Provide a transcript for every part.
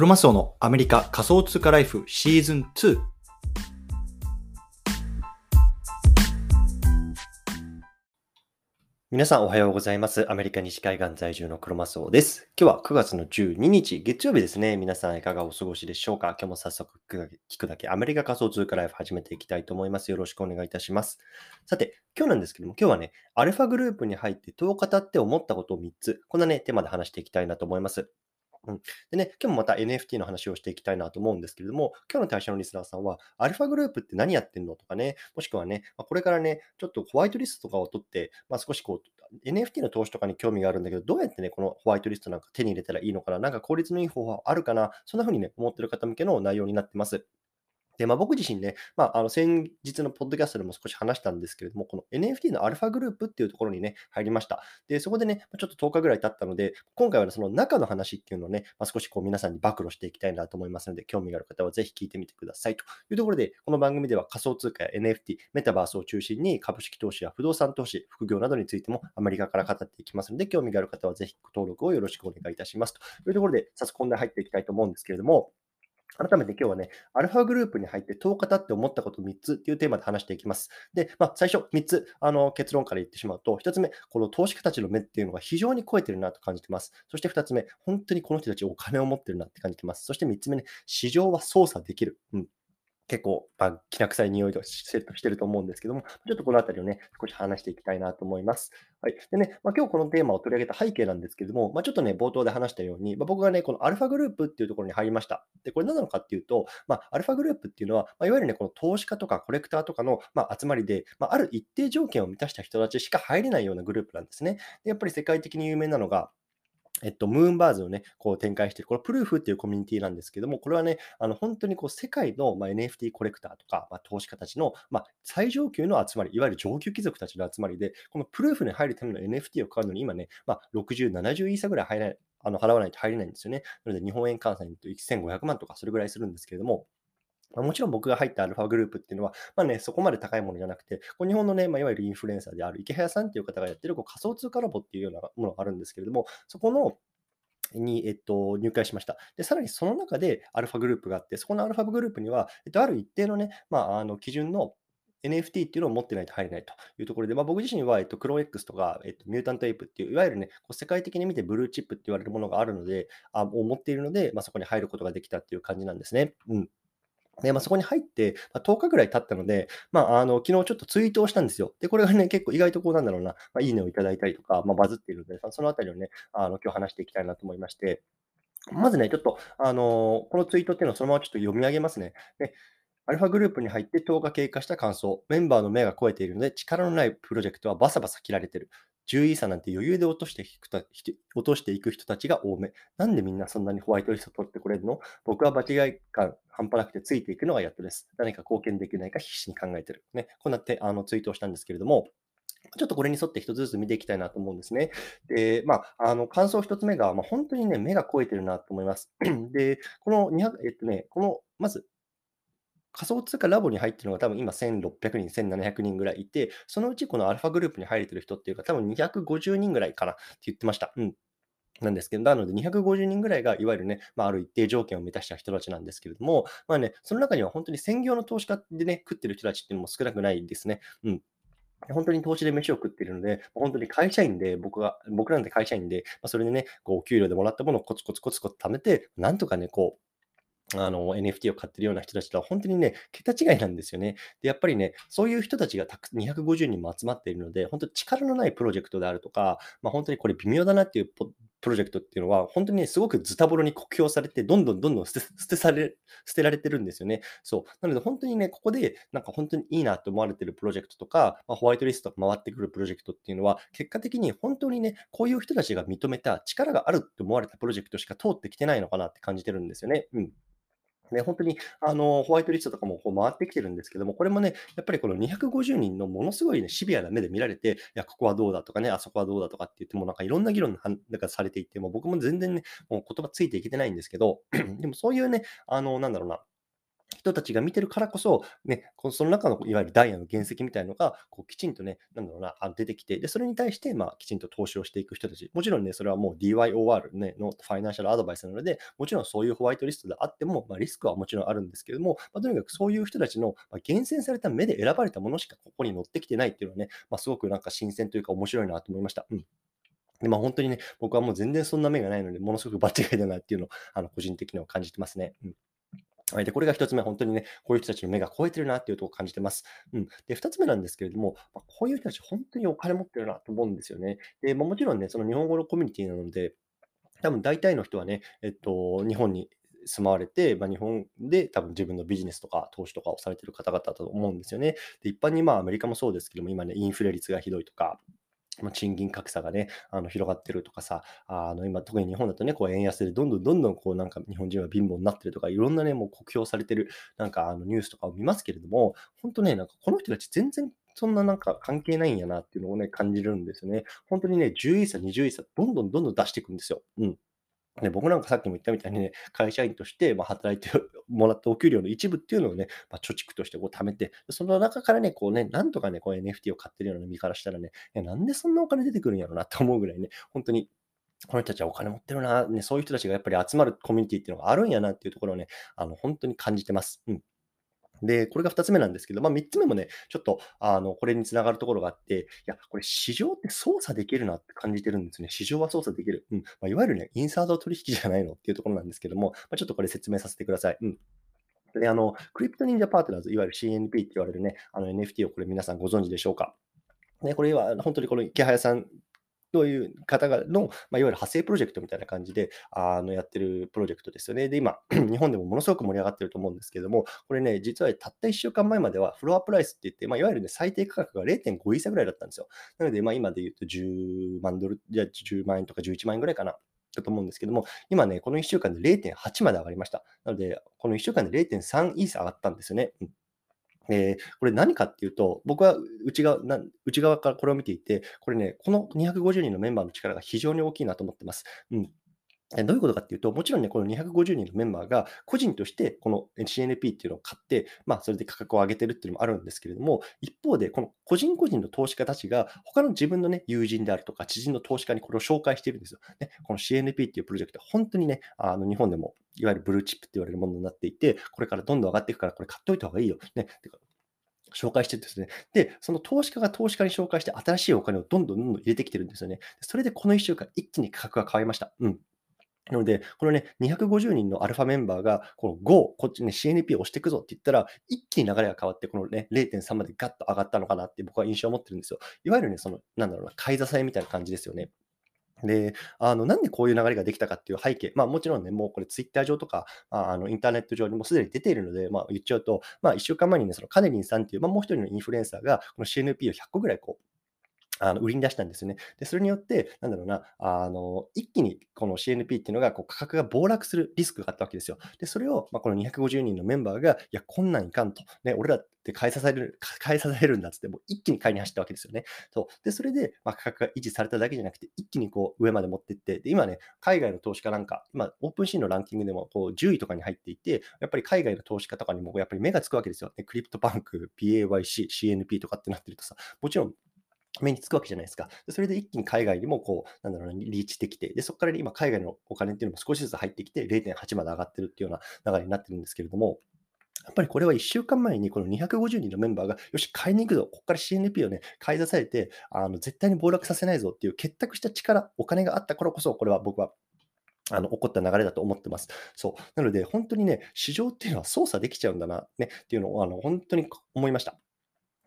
クロマスオのアメリカ仮想通貨ライフシーズン2。皆さんおはようございます。アメリカ西海岸在住のクロマスオです。今日は9月の12日、月曜日ですね。皆さんいかがお過ごしでしょうか？今日も早速聞くだけアメリカ仮想通貨ライフ始めていきたいと思います。よろしくお願いいたします。さて、今日なんですけども、今日はね、アルファグループに入って10日経って思ったことを3つ、こんなね、テーマで話していきたいなと思います。うん。でね、今日もまた NFT の話をしていきたいなと思うんですけれども、今日の対象のリスナーさんは、アルファグループって何やってんのとかね、もしくはね、まあ、これからね、ちょっとホワイトリストとかを取って、まあ、少しこう、NFT の投資とかに興味があるんだけど、どうやってね、このホワイトリストなんか手に入れたらいいのかな、なんか効率のいい方法あるかな、そんな風にね、思ってる方向けの内容になってます。で、まあ、僕自身ね、まあ、あの先日のポッドキャストでも少し話したんですけれども、この NFT のアルファグループっていうところにね、入りました。で、そこでね、ちょっと10日ぐらい経ったので、今回は、ね、その中の話っていうのをね、まあ、少しこう皆さんに暴露していきたいなと思いますので、興味がある方はぜひ聞いてみてください。というところで、この番組では仮想通貨や NFT、メタバースを中心に株式投資や不動産投資、副業などについてもアメリカから語っていきますので、興味がある方はぜひ登録をよろしくお願いいたします。というところで、早速本題入っていきたいと思うんですけれども、改めて今日はね、アルファグループに入って10日経って思ったこと3つっていうテーマで話していきます。で、まあ、最初3つあの結論から言ってしまうと、1つ目、この投資家たちの目っていうのが非常に超えてるなと感じてます。そして2つ目、本当にこの人たちお金を持ってるなって感じてます。そして3つ目ね、市場は操作できる。うん結構、まあ、きな臭い匂いがセットしてると思うんですけども、ちょっとこのあたりをね、少し話していきたいなと思います。はい。でね、まあ、今日このテーマを取り上げた背景なんですけども、まあ、ちょっとね、冒頭で話したように、まあ、僕がね、このアルファグループっていうところに入りました。で、これ何なのかっていうと、まあ、アルファグループっていうのは、まあ、いわゆるね、この投資家とかコレクターとかの、まあ、集まりで、まあ、ある一定条件を満たした人たちしか入れないようなグループなんですね。でやっぱり世界的に有名なのが、えっと、ムーンバーズをね、こう展開している、これプルーフっていうコミュニティなんですけども、これはね、あの本当にこう世界の、ま、NFT コレクターとか、ま、投資家たちの、まあ、最上級の集まり、いわゆる上級貴族たちの集まりで、このプルーフに入るための NFT を買うのに今ね、まあ、60、70イーサぐらい入らないあの払わないと入れないんですよね。なので日本円換算にと1500万とかそれぐらいするんですけれども、もちろん僕が入ったアルファグループっていうのは、まあね、そこまで高いものじゃなくて、こう日本のね、まあ、いわゆるインフルエンサーである池早さんっていう方がやってるこう仮想通貨ラボっていうようなものがあるんですけれども、そこのに、えっと、入会しました。で、さらにその中でアルファグループがあって、そこのアルファグループには、えっと、ある一定のね、まあ、あの基準の NFT っていうのを持ってないと入れないというところで、まあ、僕自身は、えっと、クロー X とか、えっと、ミュータントエイプっていう、いわゆるね、こう世界的に見てブルーチップって言われるものがあるので、あを持っているので、まあ、そこに入ることができたっていう感じなんですね。うん。で、まあ、そこに入って、ま、10日ぐらい経ったので、まあ、あの、昨日ちょっとツイートをしたんですよ。で、これがね、結構意外とこうなんだろうな、まあ、いいねをいただいたりとか、まあ、バズっているので、そのあたりをね、あの、今日話していきたいなと思いまして、まずね、ちょっと、あの、このツイートっていうのをそのままちょっと読み上げますね。で、アルファグループに入って10日経過した感想。メンバーの目が超えているので、力のないプロジェクトはバサバサ切られてる。10イーサなんて余裕で落としていくた落としていく人たちが多め。なんでみんなそんなにホワイトリスト取ってくれるの？僕は場違い感半端なくてついていくのがやっとです。何か貢献できないか必死に考えてる。ね、こうなってあのツイートをしたんですけれども、ちょっとこれに沿って一つずつ見ていきたいなと思うんですね。で、まあ、あの、感想一つ目が、まあ、本当にね、目が超えてるなと思います。で、この200、えっとね、この、まず、仮想通貨ラボに入ってるのが多分今1600人、1700人ぐらいいて、そのうちこのアルファグループに入れてる人っていうか多分250人ぐらいかなって言ってました。うん。なんですけど、なので250人ぐらいがいわゆるね、まあ、ある一定条件を満たした人たちなんですけれども、まあね、その中には本当に専業の投資家でね、食ってる人たちっていうのも少なくないですね。うん。本当に投資で飯を食ってるので、本当に会社員で、僕が、僕なんて会社員で、まあ、それでね、こう、お給料でもらったものをコツコツコツコツ貯めて、なんとかね、こう、あの、NFT を買ってるような人たちとは本当にね、桁違いなんですよね。で、やっぱりね、そういう人たちがたく250人も集まっているので、本当に力のないプロジェクトであるとか、まあ、本当にこれ微妙だなっていうプロジェクトっていうのは、本当にね、すごくズタボロに酷評されて、どんどんどんどん捨て捨てされ、捨てられてるんですよね。そう。なので、本当にね、ここで、なんか本当にいいなと思われてるプロジェクトとか、まあ、ホワイトリストが回ってくるプロジェクトっていうのは、結果的に本当にね、こういう人たちが認めた力があるって思われたプロジェクトしか通ってきてないのかなって感じてるんですよね。うん。ね、本当にあのホワイトリストとかもこう回ってきてるんですけども、これもね、やっぱりこの250人のものすごい、ね、シビアな目で見られて、いや、ここはどうだとかね、あそこはどうだとかって言っても、なんかいろんな議論がされていて、もう僕も全然ね、もう言葉ついていけてないんですけど、でもそういうね、あの、なんだろうな、人たちが見てるからこそ、ね、その中のいわゆるダイヤの原石みたいなのが、こうきちんとね、なんだろうな、出てきて、で、それに対して、まあ、きちんと投資をしていく人たち。もちろんね、それはもう DYOR、ね、のファイナンシャルアドバイスなので、もちろんそういうホワイトリストであっても、まあ、リスクはもちろんあるんですけども、まあ、とにかくそういう人たちの、ま、厳選された目で選ばれたものしかここに載ってきてないっていうのはね、まあ、すごくなんか新鮮というか面白いなと思いました。うんでまあ、本当にね、僕はもう全然そんな目がないので、ものすごく場違いだなっていうのを、あの個人的には感じてますね。うんはい、で、これが1つ目、本当にね、こういう人たちの目が超えてるなっていうところを感じてます。うん。で、2つ目なんですけれども、まあ、こういう人たち、本当にお金持ってるなと思うんですよね。で、まあ、もちろんね、その日本語のコミュニティなので、多分大体の人はね、えっと、日本に住まわれて、まあ、日本で多分自分のビジネスとか投資とかをされてる方々だと思うんですよね。で、一般にまあアメリカもそうですけども、今ね、インフレ率がひどいとか、ま賃金格差がね、あの広がってるとかさ、あの今、特に日本だとね、こう円安でどんどんどんどんこうなんか日本人は貧乏になってるとか、いろんなね、もう酷評されてるなんかあのニュースとかを見ますけれども、本当ね、なんかこの人たち全然そんななんか関係ないんやなっていうのをね、感じるんですよね。本当にね、10位差、20位差、どんどんどんどん出していくんですよ。うん。ね僕なんかさっきも言ったみたいにね、会社員として、ま、働いて もらったお給料の一部っていうのをね、ま、貯蓄としてこう貯めて、その中からね、こうね、なんとかね、こう NFT を買ってるような身からしたらね、なんでそんなお金出てくるんやろなって思うぐらいね、本当にこの人たちはお金持ってるな、ね、そういう人たちがやっぱり集まるコミュニティっていうのがあるんやなっていうところをね、あの、本当に感じてます。うん。で、これが2つ目なんですけど、まあ、3つ目もね、ちょっと、あの、これにつながるところがあって、いや、これ市場って操作できるなって感じてるんですね。市場は操作できる。うん。まあ、いわゆるね、インサート取引じゃないのっていうところなんですけども、まあ、ちょっとこれ説明させてください。うん。で、あの、クリプト忍者パートナーズ、いわゆる CNP って言われるね、あの NFT をこれ皆さんご存知でしょうか。ね、これは本当にこの池早さんという方がの、まあ、いわゆる派生プロジェクトみたいな感じであのやってるプロジェクトですよね。で、今、日本でもものすごく盛り上がってると思うんですけども、これね、実はたった1週間前まではフロアプライスって言って、まあ、いわゆる、ね、最低価格が0.5イーサぐらいだったんですよ。なので、まあ、今で言うと10万ドル、じゃ10万円とか11万円ぐらいかな。だと思うんですけども、今ね、この1週間で0.8まで上がりました。なので、この1週間で0.3イーサ上がったんですよね。うんえー、これ何かっていうと、僕は内側な内側からこれを見ていて、これね、この250人のメンバーの力が非常に大きいなと思ってます。うん。どういうことかっていうと、もちろんね、この250人のメンバーが個人としてこの CNP っていうのを買って、まあ、それで価格を上げてるっていうのもあるんですけれども、一方で、この個人個人の投資家たちが、他の自分のね、友人であるとか、知人の投資家にこれを紹介してるんですよ。ね、この CNP っていうプロジェクト、本当にね、あの日本でもいわゆるブルーチップって言われるものになっていて、これからどんどん上がっていくから、これ買っておいた方がいいよ。ね、紹介してですね。で、その投資家が投資家に紹介して新しいお金をどんどんどんどん入れてきてるんですよね。それでこの1週間一気に価格が変わりました。うん。なので、このね、250人のアルファメンバーが、この5、こっちね、CNP を押していくぞって言ったら、一気に流れが変わって、このね、0.3までガッと上がったのかなって僕は印象を持ってるんですよ。いわゆるね、その、なんだろうな、買い支えみたいな感じですよね。で、あの、なんでこういう流れができたかっていう背景、まあもちろんね、もうこれツイッター上とか、あの、インターネット上にもすでに出ているので、まあ言っちゃうと、まあ1週間前にね、そのカネリンさんっていう、まあもう一人のインフルエンサーが、この CNP を100個ぐらいこう、あの売りに出したんですよね。で、それによって、なんだろうな、あの、一気にこの CNP っていうのがこう価格が暴落するリスクがあったわけですよ。で、それを、まあ、この250人のメンバーが、いや、こんなんいかんと。ね、俺らって買い支える、買い支えるんだっつって、もう一気に買いに走ったわけですよね。そう。で、それで、まあ、価格が維持されただけじゃなくて、一気にこう上まで持ってって、で、今ね、海外の投資家なんか、今、オープンシーンのランキングでもこう10位とかに入っていて、やっぱり海外の投資家とかにもやっぱり目がつくわけですよ。ね、クリプトバンク、PAYC、CNP とかってなってるとさ、もちろん目につくわけじゃないですか。でそれで一気に海外にもこう、なんだろうな、リーチできて、で、そこから今海外のお金っていうのも少しずつ入ってきて、0.8まで上がってるっていうような流れになってるんですけれども、やっぱりこれは1週間前にこの250人のメンバーが、よし、買いに行くぞ、ここから CNP をね、買い出されて、あの絶対に暴落させないぞっていう結託した力、お金があったからこそ、これは僕はあの起こった流れだと思ってます。そう。なので、本当にね、市場っていうのは操作できちゃうんだな、ね、っていうのをあの本当に思いました。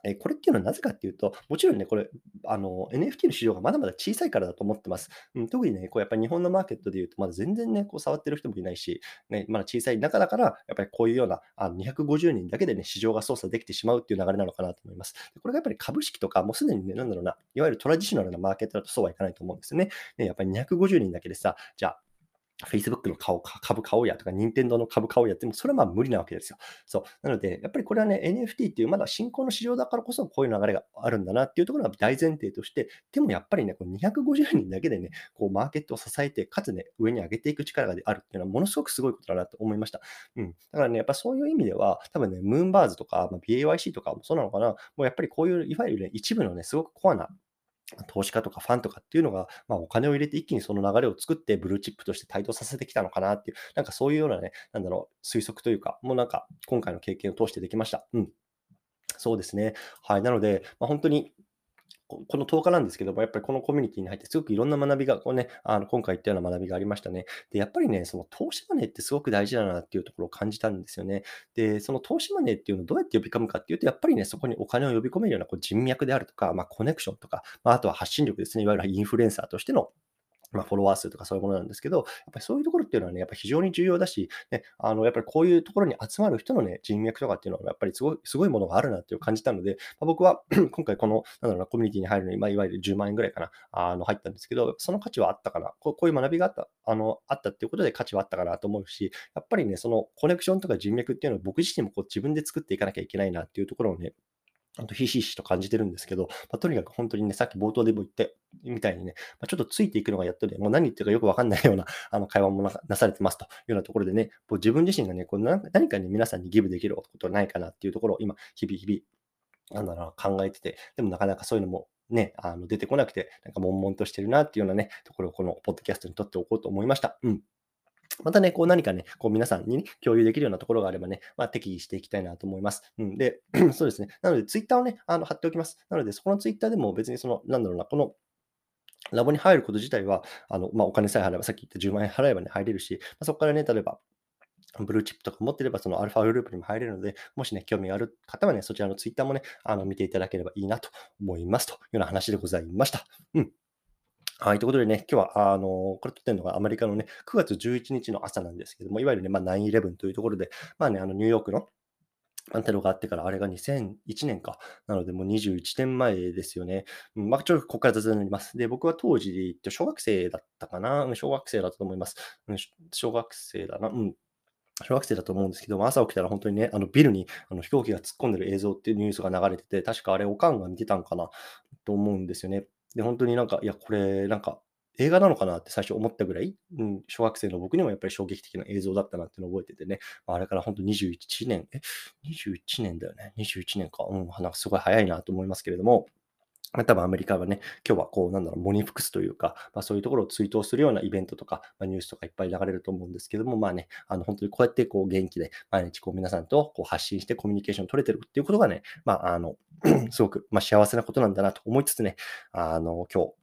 えこれっていうのはなぜかっていうと、もちろんね、これ、あの、NFT の市場がまだまだ小さいからだと思ってます。うん、特にね、こうやっぱり日本のマーケットで言うと、まだ全然ね、こう触ってる人もいないし、ね、まだ小さい中だから、やっぱりこういうようなあの250人だけでね、市場が操作できてしまうっていう流れなのかなと思います。これがやっぱり株式とか、もうすでにね、なんだろうな、いわゆるトラディショナルなマーケットだとそうはいかないと思うんですよね。ねやっぱり250人だけでさ、じゃあ、Facebook の顔株買おうやとか、任天堂の株買おうやっても、それはまあ無理なわけですよ。そう。なので、やっぱりこれはね、NFT っていうまだ新興の市場だからこそ、こういう流れがあるんだなっていうところが大前提として、でもやっぱりね、こう250人だけでね、こうマーケットを支えて、かつね、上に上げていく力があるっていうのは、ものすごくすごいことだなと思いました。うん。だからね、やっぱそういう意味では、多分ね、ムーンバーズとか、まあ、BAYC とかもそうなのかな、もうやっぱりこういう、いわゆるね、一部のね、すごくコアな投資家とかファンとかっていうのが、まあ、お金を入れて一気にその流れを作ってブルーチップとして台頭させてきたのかなっていう、なんかそういうようなね、なんだろう、推測というか、もうなんか今回の経験を通してできました。うん。そうですね。はい。なので、まあ、本当にこの10日なんですけども、やっぱりこのコミュニティに入ってすごくいろんな学びが、こうね、あの今回言ったような学びがありましたね。で、やっぱりね、その投資マネーってすごく大事だなっていうところを感じたんですよね。で、その投資マネーっていうのをどうやって呼び込むかっていうと、やっぱりね、そこにお金を呼び込めるようなこう人脈であるとか、まあ、コネクションとか、まあ、あとは発信力ですね、いわゆるインフルエンサーとしてのまあ、フォロワー数とかそういうものなんですけど、やっぱりそういうところっていうのはね、やっぱり非常に重要だし、ね、あのやっぱりこういうところに集まる人のね、人脈とかっていうのは、やっぱりすごいすごいものがあるなっていう感じたので、まあ、僕は 今回この、なんだろうな、コミュニティに入るのに、まあ、いわゆる10万円ぐらいかな、あの入ったんですけど、その価値はあったかな、こうこういう学びがあったあのあったっていうことで価値はあったかなと思うし、やっぱりね、そのコネクションとか人脈っていうのを僕自身もこう自分で作っていかなきゃいけないなっていうところをね、あとひしひしと感じてるんですけど、まあ、とにかく本当にね、さっき冒頭でも言ってみたいにね、まあ、ちょっとついていくのがやっとで、もう何言ってるかよくわかんないようなあの会話もなされてますというようなところでね、もう自分自身がね、こう何かに皆さんにギブできることはないかなっていうところを今、日々日々、なんだろう、考えてて、でもなかなかそういうのもね、あの出てこなくて、なんか悶々としてるなっていうようなね、ところをこのポッドキャストにとっておこうと思いました。うん。またね、こう何かね、こう皆さんに、ね、共有できるようなところがあればね、まあ、適宜していきたいなと思います。うん、で、そうですね。なので、ツイッターをね、あの貼っておきます。なので、そこのツイッターでも別にその、なんだろうな、このラボに入ること自体は、あのまあ、お金さえ払えば、さっき言った10万円払えばね、入れるし、まあ、そこからね、例えば、ブルーチップとか持ってれば、そのアルファグループにも入れるので、もしね、興味がある方はね、そちらのツイッターもね、あの見ていただければいいなと思いますというような話でございました。うん。はい。ということでね、今日は、あの、これ撮ってるのがアメリカのね、9月11日の朝なんですけども、いわゆるね、まあ、9-11というところで、まあね、あの、ニューヨークのテロがあってから、あれが2001年か。なので、もう21年前ですよね。うん、まあ、ちょっとここから雑談になります。で、僕は当時、小学生だったかな。小学生だったと思います。うん、小学生だな。うん。小学生だと思うんですけど、朝起きたら本当にね、あのビルにあの飛行機が突っ込んでる映像っていうニュースが流れてて、確かあれ、おかんが見てたんかなと思うんですよね。で、本当になんか、いや、これ、なんか、映画なのかなって最初思ったぐらい、うん、小学生の僕にもやっぱり衝撃的な映像だったなっていうのを覚えててね、あれから本当21年、え、21年だよね。21年か。うん、なんかすごい早いなと思いますけれども、ま多分アメリカはね、今日はこう、なんだろう、モニフクスというか、まあ、そういうところを追悼するようなイベントとか、まあ、ニュースとかいっぱい流れると思うんですけども、まあね、あの本当にこうやってこう元気で毎日こう皆さんとこう発信してコミュニケーション取れてるっていうことがね、まあ、あの、すごくま幸せなことなんだなと思いつつね、あの、今日、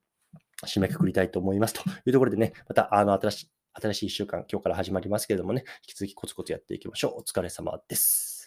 締めくくりたいと思いますというところでね、またあの新しい、新しい1週間、今日から始まりますけれどもね、引き続きコツコツやっていきましょう。お疲れ様です。